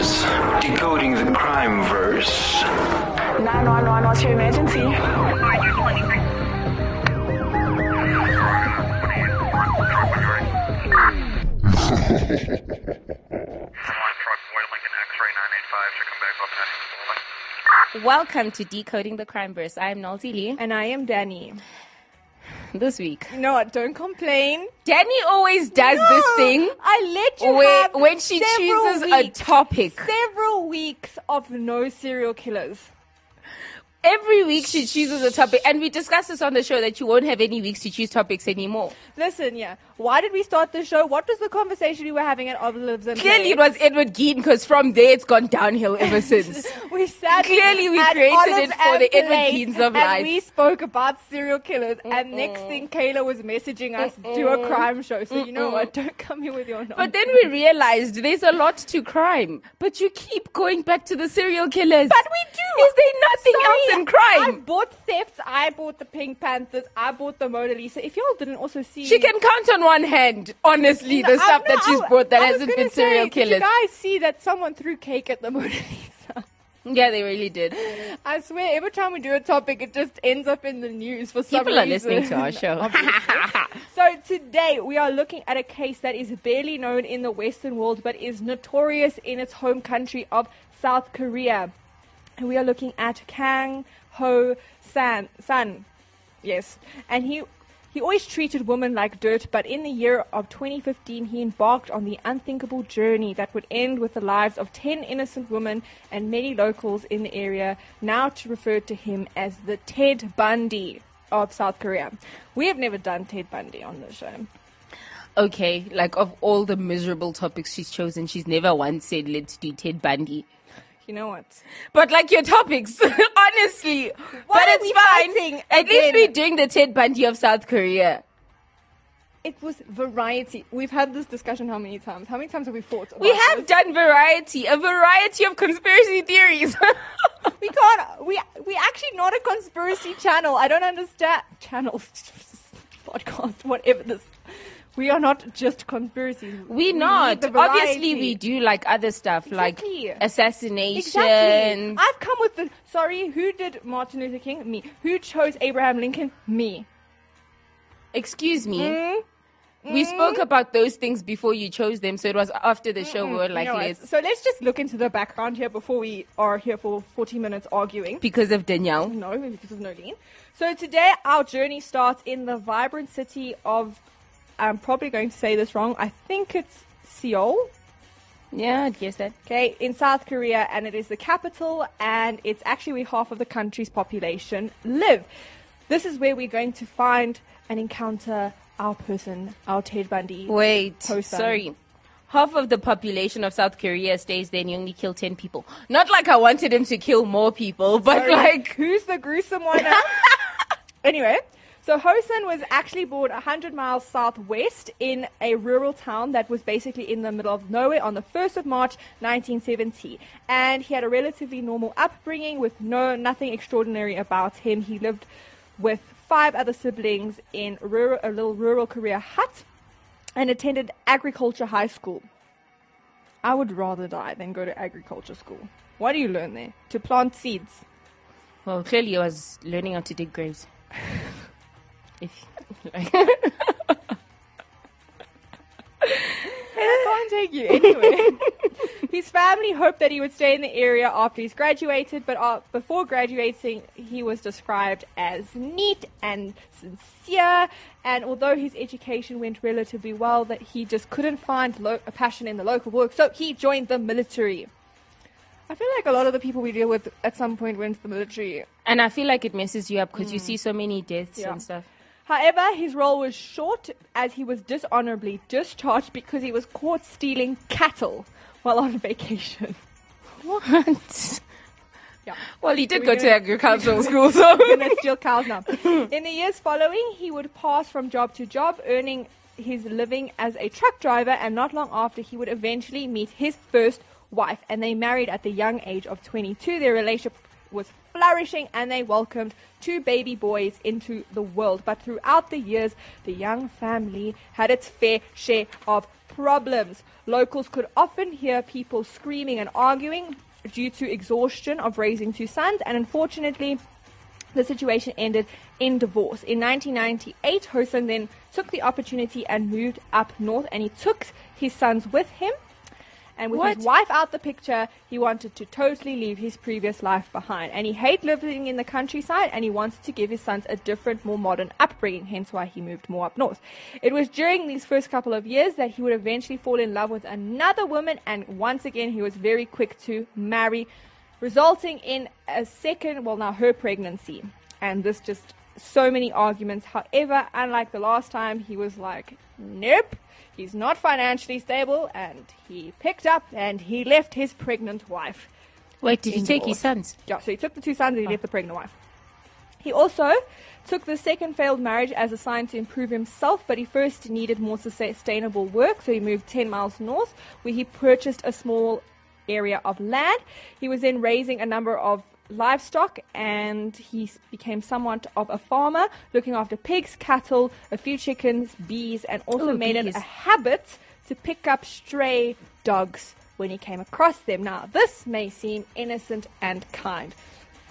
is Decoding the Crime Verse. 911, what's your emergency? Welcome to Decoding the Crime Verse. I am Nalti Lee. And I am Danny. This week, You know what? Don't complain. Danny always does this thing I let you where when she chooses weeks, a topic. Several weeks of no serial killers. Every week she chooses a topic, and we discussed this on the show that you won't have any weeks to choose topics anymore. Listen, yeah. Why did we start the show? What was the conversation we were having at Olives and Clearly, it was Edward Gein because from there it's gone downhill ever since. We sat Clearly we at created it for the Edward Geins of and life. we spoke about serial killers. And next thing, Kayla was messaging us do a crime show. So you know what? Don't come here with your nonsense. But then we realized there's a lot to crime, but you keep going back to the serial killers. But we do. Is there nothing Sorry, else in crime? I bought thefts. I bought the Pink Panthers. I bought the Mona Lisa. If y'all didn't also see, She can count on one hand, honestly, the No, stuff I- that she's bought that hasn't been serial say, killers. Did you guys see that someone threw cake at the Mona Lisa? Yeah, they really did. I swear, every time we do a topic, it just ends up in the news for some People are listening to our show. So today we are looking at a case that is barely known in the Western world, but is notorious in its home country of South Korea. And we are looking at Kang Ho San. San. Yes. And he he always treated women like dirt, but in the year of 2015, he embarked on the unthinkable journey that would end with the lives of 10 innocent women and many locals in the area, now to refer to him as the Ted Bundy of South Korea. We have never done Ted Bundy on the show. okay, like of all the miserable topics she's chosen, she's never once said, let's do Ted Bundy. You know what? But like your topics, honestly. but are it's fine. At least we're doing the Ted Bundy of South Korea. It was variety. We've had this discussion how many times? How many times have we fought? We have this? done variety, a variety of conspiracy theories. We can't. We we actually not a conspiracy channel. I don't understand channel podcast whatever this. We are not just conspiracy. we need not. Obviously, we do like other stuff, Exactly. like assassinations. Exactly. I've come with the sorry. Who did Martin Luther King? Me. Who chose Abraham Lincoln? Me. Excuse me. Mm? We spoke about those things before you chose them, so it was after the show we were like, You know let's. So let's just look into the background here before we are here for 40 minutes arguing. Because of Danielle. No, because of Nolene. So today our journey starts in the vibrant city of, I'm probably going to say this wrong, I think it's Seoul, Yeah, I'd guess that. okay, in South Korea, and it is the capital, and it's actually where half of the country's population live. This is where we're going to find and encounter our person, our Ted Bundy. Wait, sorry. Half of the population of South Korea stays there and you only kill 10 people. Not like I wanted him to kill more people, but Sorry, like. who's the gruesome one? anyway, so Hosan was actually born 100 miles southwest in a rural town that was basically in the middle of nowhere on the 1st of March 1970. And he had a relatively normal upbringing with no nothing extraordinary about him. He lived with five other siblings in rural, a little rural Korea hut and attended agriculture high school. I would rather die than go to agriculture school. What do you learn there? To plant seeds. Well, clearly I was learning how to dig graves. if. I can't take you anyway. His family hoped that he would stay in the area after he's graduated, but uh, before graduating, he was described as neat and sincere. And although his education went relatively well, that he just couldn't find lo- a passion in the local work, so he joined the military. I feel like a lot of the people we deal with at some point went to the military. and I feel like it messes you up because you see so many deaths Yeah. and stuff. However, his role was short as he was dishonorably discharged because he was caught stealing cattle while on vacation. What? Yeah. Well, he did go go- to agricultural school, so. gonna steal cows now. In the years following, he would pass from job to job, earning his living as a truck driver, and not long after, he would eventually meet his first wife, and they married at the young age of 22. Their relationship was flourishing, and they welcomed two baby boys into the world. But throughout the years, the young family had its fair share of problems. Locals could often hear people screaming and arguing due to exhaustion of raising two sons, and unfortunately, the situation ended in divorce. In 1998, Hosen then took the opportunity and moved up north, and he took his sons with him. And with his wife out the picture, he wanted to totally leave his previous life behind. And he hated living in the countryside and he wanted to give his sons a different, more modern upbringing, hence why he moved more up north. It was during these first couple of years that he would eventually fall in love with another woman, and once again, he was very quick to marry, resulting in a second, well, now her pregnancy. And this just so many arguments. However, unlike the last time, he was like, nope, he's not financially stable, and he picked up and he left his pregnant wife. Wait, did he take his sons? Yeah, so he took the two sons and he oh. left the pregnant wife. He also took the second failed marriage as a sign to improve himself, but he first needed more sustainable work, so he moved 10 miles north, where he purchased a small area of land. He was then raising a number of livestock and he became somewhat of a farmer, looking after pigs, cattle, a few chickens, bees, and also Ooh, made it a habit to pick up stray dogs when he came across them. Now, this may seem innocent and kind,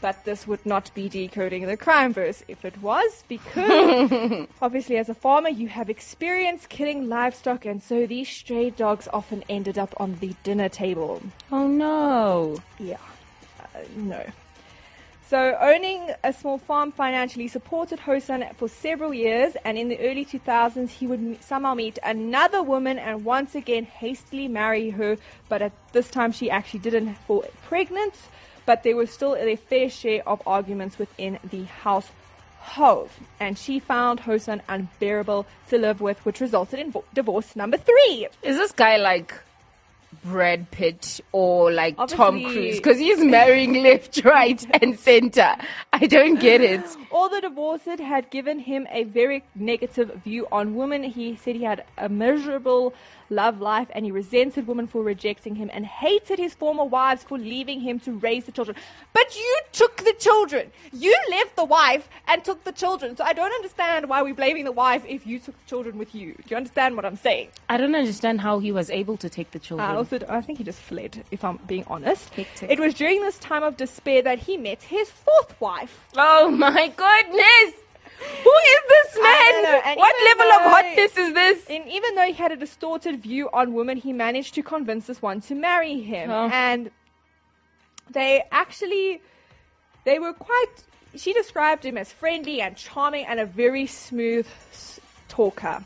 but this would not be decoding the crime verse if it was, because obviously, as a farmer, you have experience killing livestock, and so these stray dogs often ended up on the dinner table. Oh no. Yeah, uh, no. So, owning a small farm financially supported Hosan for several years, and in the early 2000s, he would somehow meet another woman and once again hastily marry her. But at this time, she actually didn't fall pregnant, but there was still a fair share of arguments within the household. And she found Hosan unbearable to live with, which resulted in vo- divorce number three. Is this guy like Brad Pitt or like Tom Cruise? Because he's marrying left, right, and center. I don't get it. All the divorced had given him a very negative view on women. He said he had a miserable love life and he resented women for rejecting him and hated his former wives for leaving him to raise the children. But you took the children. You left the wife and took the children. So I don't understand why we're blaming the wife if you took the children with you. Do you understand what I'm saying? I don't understand how he was able to take the children. I also I think he just fled, if I'm being honest. Hectic. It was during this time of despair that he met his fourth wife. oh my goodness! Who is this I don't know, man? What level of hotness is this? And even though he had a distorted view on women, he managed to convince this one to marry him. Oh. And they actually, they were quite. She described him as friendly and charming and a very smooth talker,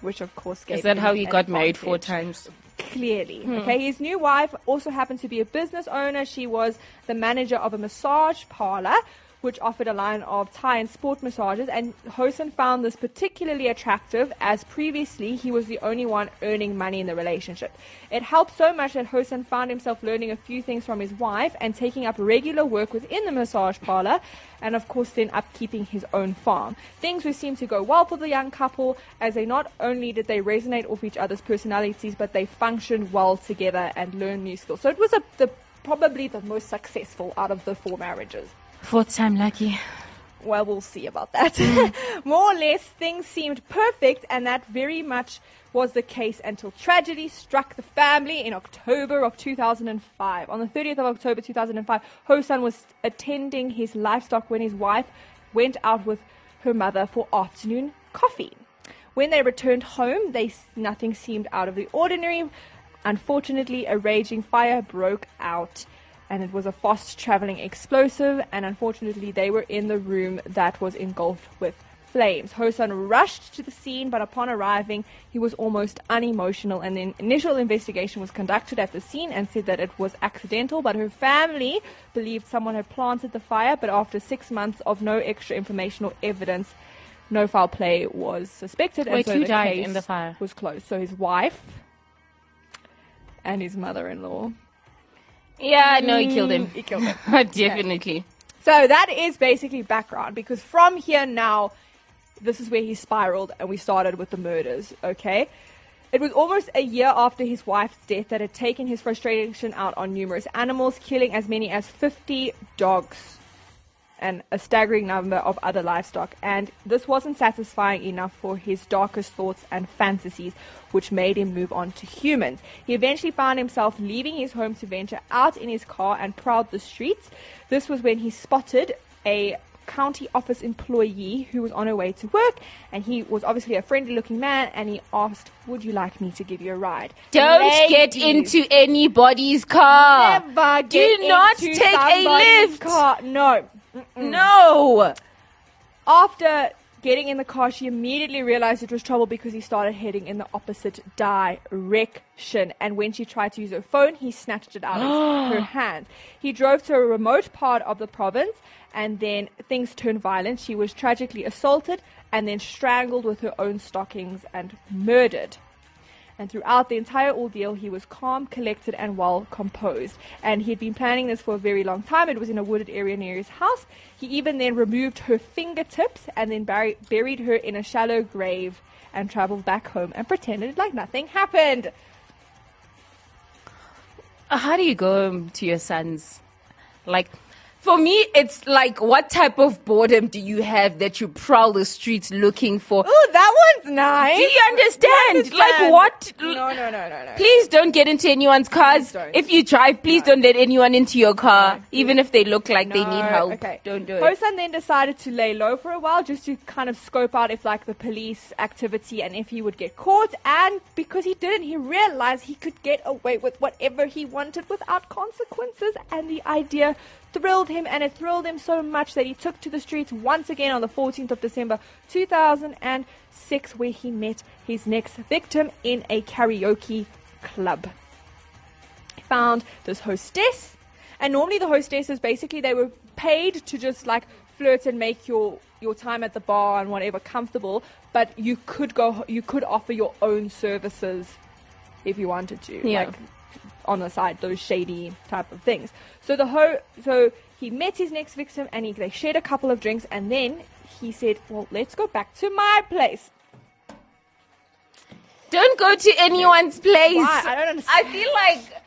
which of course gave Is that how he got married four times? Clearly. Hmm. Okay, his new wife also happened to be a business owner. She was the manager of a massage parlor, which offered a line of Thai and sport massages. And Hosen found this particularly attractive, as previously he was the only one earning money in the relationship. It helped so much that Hosen found himself learning a few things from his wife and taking up regular work within the massage parlor, and of course, then upkeeping his own farm. Things would seem to go well for the young couple, as they not only did they resonate off each other's personalities, but they functioned well together and learned new skills. So it was a, the probably the most successful out of the four marriages. Fourth time lucky. Well, we'll see about that. More or less, things seemed perfect, and that very much was the case until tragedy struck the family in October of 2005. On the 30th of October 2005, Hosan was attending his livestock when his wife went out with her mother for afternoon coffee. When they returned home, they nothing seemed out of the ordinary. Unfortunately, a raging fire broke out and it was a fast traveling explosive and unfortunately they were in the room that was engulfed with flames. Hosan rushed to the scene but upon arriving he was almost unemotional and an initial investigation was conducted at the scene and said that it was accidental but her family believed someone had planted the fire but after 6 months of no extra information or evidence no foul play was suspected Wait, and so who the died in the fire? was closed. So his wife and his mother-in-law Yeah, no, he killed him. Mm, he killed him. Definitely. So that is basically background because from here now, this is where he spiraled and we started with the murders, okay? It was almost a year after his wife's death that had taken his frustration out on numerous animals, killing as many as 50 dogs and a staggering number of other livestock. And this wasn't satisfying enough for his darkest thoughts and fantasies, which made him move on to humans. He eventually found himself leaving his home to venture out in his car and prowl the streets. This was when he spotted a county office employee who was on her way to work and he was obviously a friendly looking man and he asked would you like me to give you a ride Don't get into anybody's car. never Do not into take a lift. car. no No. After getting in the car, she immediately realized it was trouble because he started heading in the opposite direction. And when she tried to use her phone, he snatched it out of her hand. He drove to a remote part of the province, and then things turned violent. She was tragically assaulted and then strangled with her own stockings and murdered. And throughout the entire ordeal, he was calm, collected, and well composed. And he had been planning this for a very long time. It was in a wooded area near his house. He even then removed her fingertips and then buri- buried her in a shallow grave and traveled back home and pretended like nothing happened. How do you go to your sons? Like, for me, it's like, what type of boredom do you have that you prowl the streets looking for? Oh, that one's nice. Do you understand? Like, what? No, no, no, no, no. Please don't get into anyone's cars. don't. If you drive, please don't let anyone into your car, even if they look like they need help. Okay. Don't do it. Hosan then decided to lay low for a while just to kind of scope out if like the police activity and if he would get caught. And because he didn't, he realized he could get away with whatever he wanted without consequences. And the idea thrilled him, and it thrilled him so much that he took to the streets once again on the 14th of December 2006, where he met his next victim in a karaoke club found this hostess and normally the hostesses basically they were paid to just like flirt and make your your time at the bar and whatever comfortable but you could go you could offer your own services if you wanted to Yeah. like on the side those shady type of things so the ho so he met his next victim and he, they shared a couple of drinks and then he said well let's go back to my place Don't go to anyone's place. Why? I don't understand. I feel like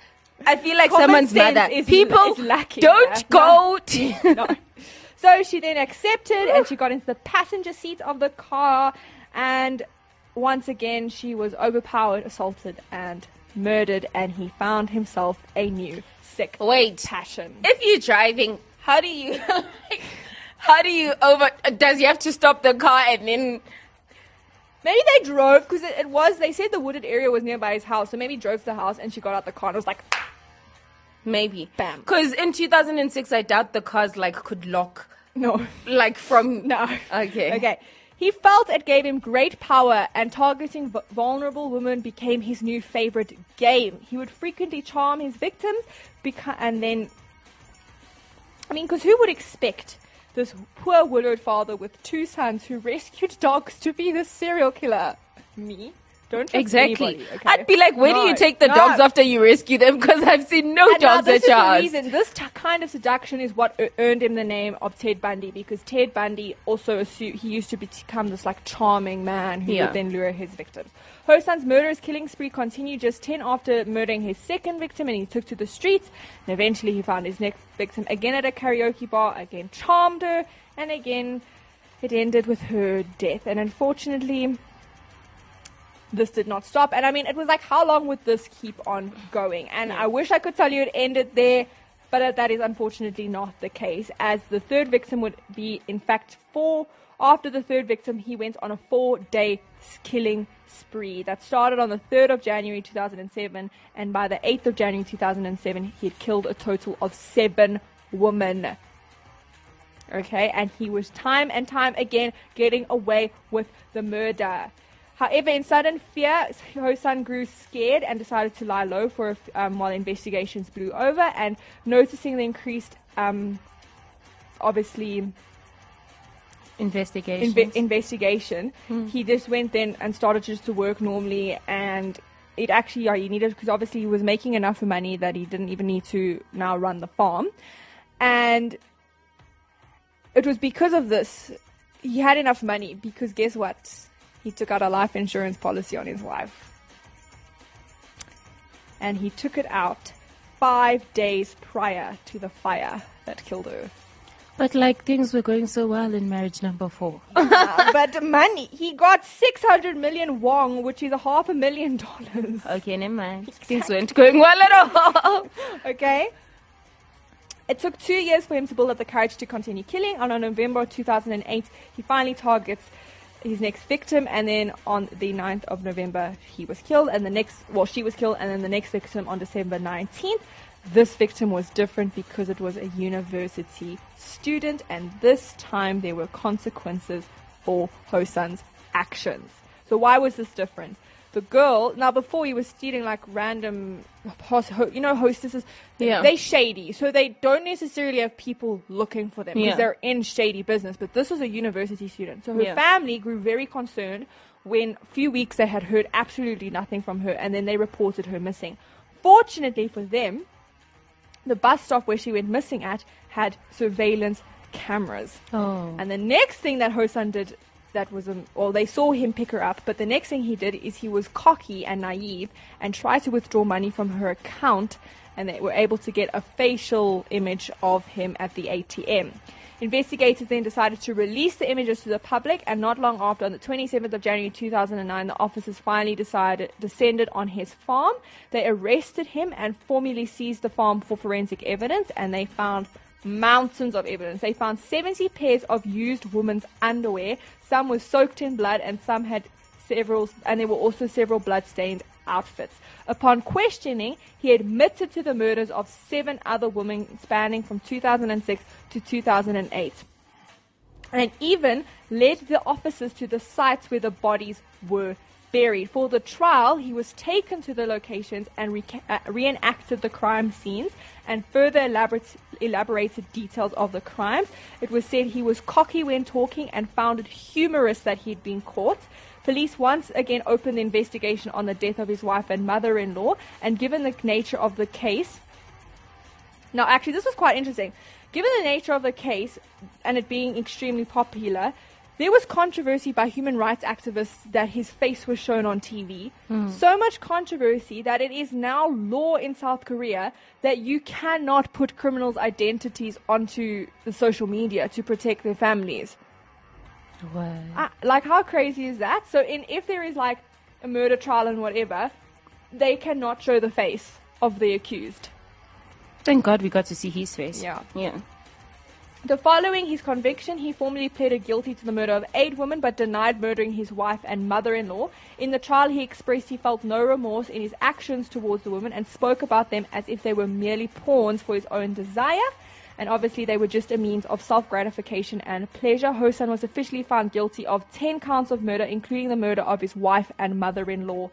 I feel like Common someone's sense mother. is- People is lacking don't go to no. So she then accepted and she got into the passenger seat of the car. And once again, she was overpowered, assaulted, and murdered. And he found himself a new sick Wait. passion. If you're driving, how do you how do you over does you have to stop the car and then Maybe they drove because it, it was, they said the wooded area was nearby his house. So maybe drove to the house and she got out the car and was like, maybe Bam. Cuz in 2006 I doubt the cars like could lock no. like from No. Okay. Okay. He felt it gave him great power, and targeting vulnerable women became his new favorite game. He would frequently charm his victims, beca- and then. I mean, because who would expect this poor widowed father with two sons who rescued dogs to be the serial killer? Me? Don't Exactly. anybody, okay? I'd be like, where do you take the no. dogs after you rescue them? Because I've seen no And dogs at your the reason. This t- kind of seduction is what earned him the name of Ted Bundy because Ted Bundy also assumed he used to become this like charming man who Yeah. would then lure his victims. Hosan's murderous killing spree continued just 10 after murdering his second victim and he took to the streets and eventually he found his next victim again at a karaoke bar, again charmed her and again it ended with her death and unfortunately this did not stop. And I mean, it was like, how long would this keep on going? And I wish I could tell you it ended there, but that is unfortunately not the case, as the third victim would be, in fact, four. After the third victim, he went on a four day killing spree that started on the 3rd of January 2007, and by the 8th of January 2007, he had killed a total of seven women. Okay, and he was time and time again getting away with the murder. However, in sudden fear, Hosan grew scared and decided to lie low for a f- um, while investigations blew over. And noticing the increased, um, obviously, Investigation. inve- investigation, he just went then and started just to work normally. And it actually, yeah, he needed because obviously he was making enough money that he didn't even need to now run the farm. And it was because of this he had enough money because guess what? He took out a life insurance policy on his wife. And he took it out five days prior to the fire that killed her. But like things were going so well in marriage number four. Uh, but money. He got 600 million won, which is a half a million dollars. Okay, never mind. Things weren't going well at all. Okay? It took two years for him to build up the courage to continue killing, and on November 2008, he finally targets his next victim, and then on the 9th of November, he was killed, and the next, well, she was killed, and then the next victim on December 19th. This victim was different because it was a university student, and this time there were consequences for Hosan's actions. So, why was this different? The girl, now before he was stealing like random, you know, hostesses, Yeah. they shady. So they don't necessarily have people looking for them because Yeah. they're in shady business. But this was a university student. So her Yeah. family grew very concerned when a few weeks they had heard absolutely nothing from her and then they reported her missing. Fortunately for them, the bus stop where she went missing at had surveillance cameras. Oh. And the next thing that Hosan did that was, um, well, they saw him pick her up, but the next thing he did is he was cocky and naive and tried to withdraw money from her account, and they were able to get a facial image of him at the ATM. Investigators then decided to release the images to the public, and not long after, on the 27th of January 2009, the officers finally decided descended on his farm. They arrested him and formally seized the farm for forensic evidence, and they found mountains of evidence. They found 70 pairs of used women's underwear. Some were soaked in blood, and some had several, and there were also several blood-stained outfits. Upon questioning, he admitted to the murders of seven other women spanning from 2006 to 2008 and even led the officers to the sites where the bodies were buried. For the trial, he was taken to the locations and uh, reenacted the crime scenes and further elaborate, elaborated details of the crimes. It was said he was cocky when talking and found it humorous that he'd been caught. Police once again opened the investigation on the death of his wife and mother in law, and given the nature of the case, now, actually, this was quite interesting. Given the nature of the case and it being extremely popular, there was controversy by human rights activists that his face was shown on TV. So much controversy that it is now law in South Korea that you cannot put criminals' identities onto the social media to protect their families. What? Ah, like, how crazy is that? So, in if there is like a murder trial and whatever, they cannot show the face of the accused. Thank God we got to see his face. Yeah. Yeah. The following his conviction, he formally pleaded guilty to the murder of eight women but denied murdering his wife and mother in law. In the trial, he expressed he felt no remorse in his actions towards the women and spoke about them as if they were merely pawns for his own desire. And obviously, they were just a means of self gratification and pleasure. Hosan was officially found guilty of 10 counts of murder, including the murder of his wife and mother in law,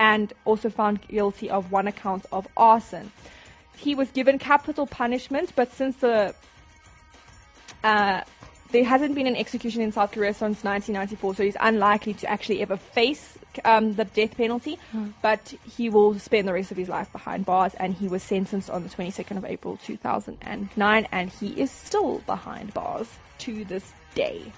and also found guilty of one account of arson. He was given capital punishment, but since the uh, there hasn't been an execution in South Korea since 1994, so he's unlikely to actually ever face um, the death penalty. But he will spend the rest of his life behind bars, and he was sentenced on the 22nd of April 2009, and he is still behind bars to this day.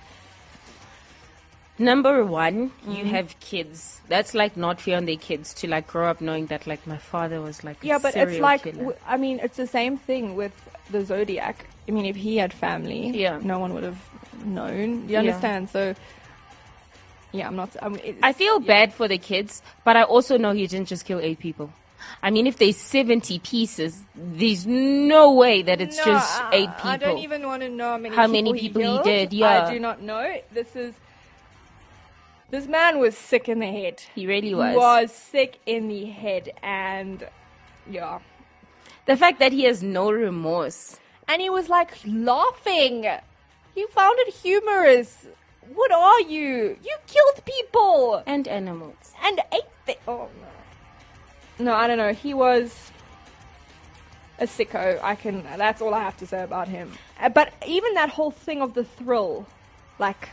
Number one, you Mm-hmm. have kids. That's like not fair on their kids to like grow up knowing that like my father was like a Yeah, but it's like, killer. w- I mean, it's the same thing with the Zodiac. I mean, if he had family, Yeah. no one would have known. You Yeah. understand? So, yeah, I'm not. I, mean, I feel bad for the kids, but I also know he didn't just kill eight people. I mean, if there's 70 pieces, there's no way that it's No, just I- eight people. I don't even want to know how many How people, many he, people he killed. did, yeah. I do not know. This is. This man was sick in the head. He really He was. was sick in the head, and yeah, The fact that he has no remorse. And he was like laughing. He found it humorous. What are you? You killed people And animals. and ate them. Oh no. No, I don't know. He was a sicko. I can. That's all I have to say about him. Uh, But even that whole thing of the thrill, like,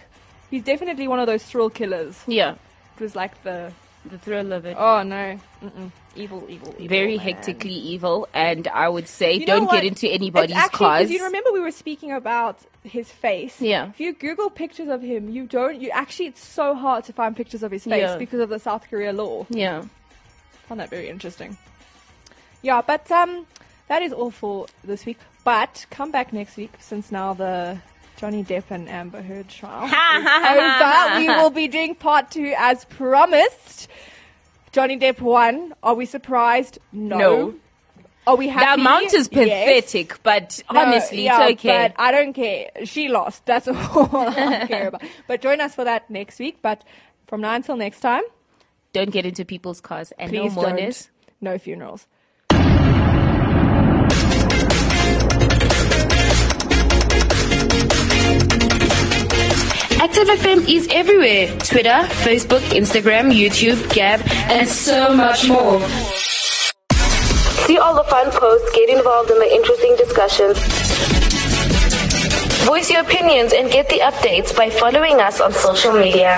he's definitely one of those thrill killers. Yeah. It was like the. The thrill of it. Oh no. Mm-mm. Evil, evil, evil. Very man. hectically evil, and I would say You don't get into It's anybody's actually, 'cause cars. You remember we were speaking about his face. Yeah. If you Google pictures of him, you don't. You actually, it's so hard to find pictures of his face Yeah. because of the South Korea law. yeah. found that very interesting. Yeah, but um, that is all for this week. But come back next week since now the Johnny Depp and Amber Heard trial is over. We will be doing part two as promised. Johnny Depp won. Are we surprised? No. No. Are we The happy? amount is Yes. pathetic, but No, honestly, yeah, it's okay. But I don't care. She lost. That's all I care about. But join us for that next week. But from now until next time, Don't get into people's cars and please no mourners. No funerals. Active FM is everywhere Twitter, Facebook, Instagram, YouTube, Gab, and so much more. See all the fun posts, get involved in the interesting discussions. Voice your opinions and get the updates by following us on social media.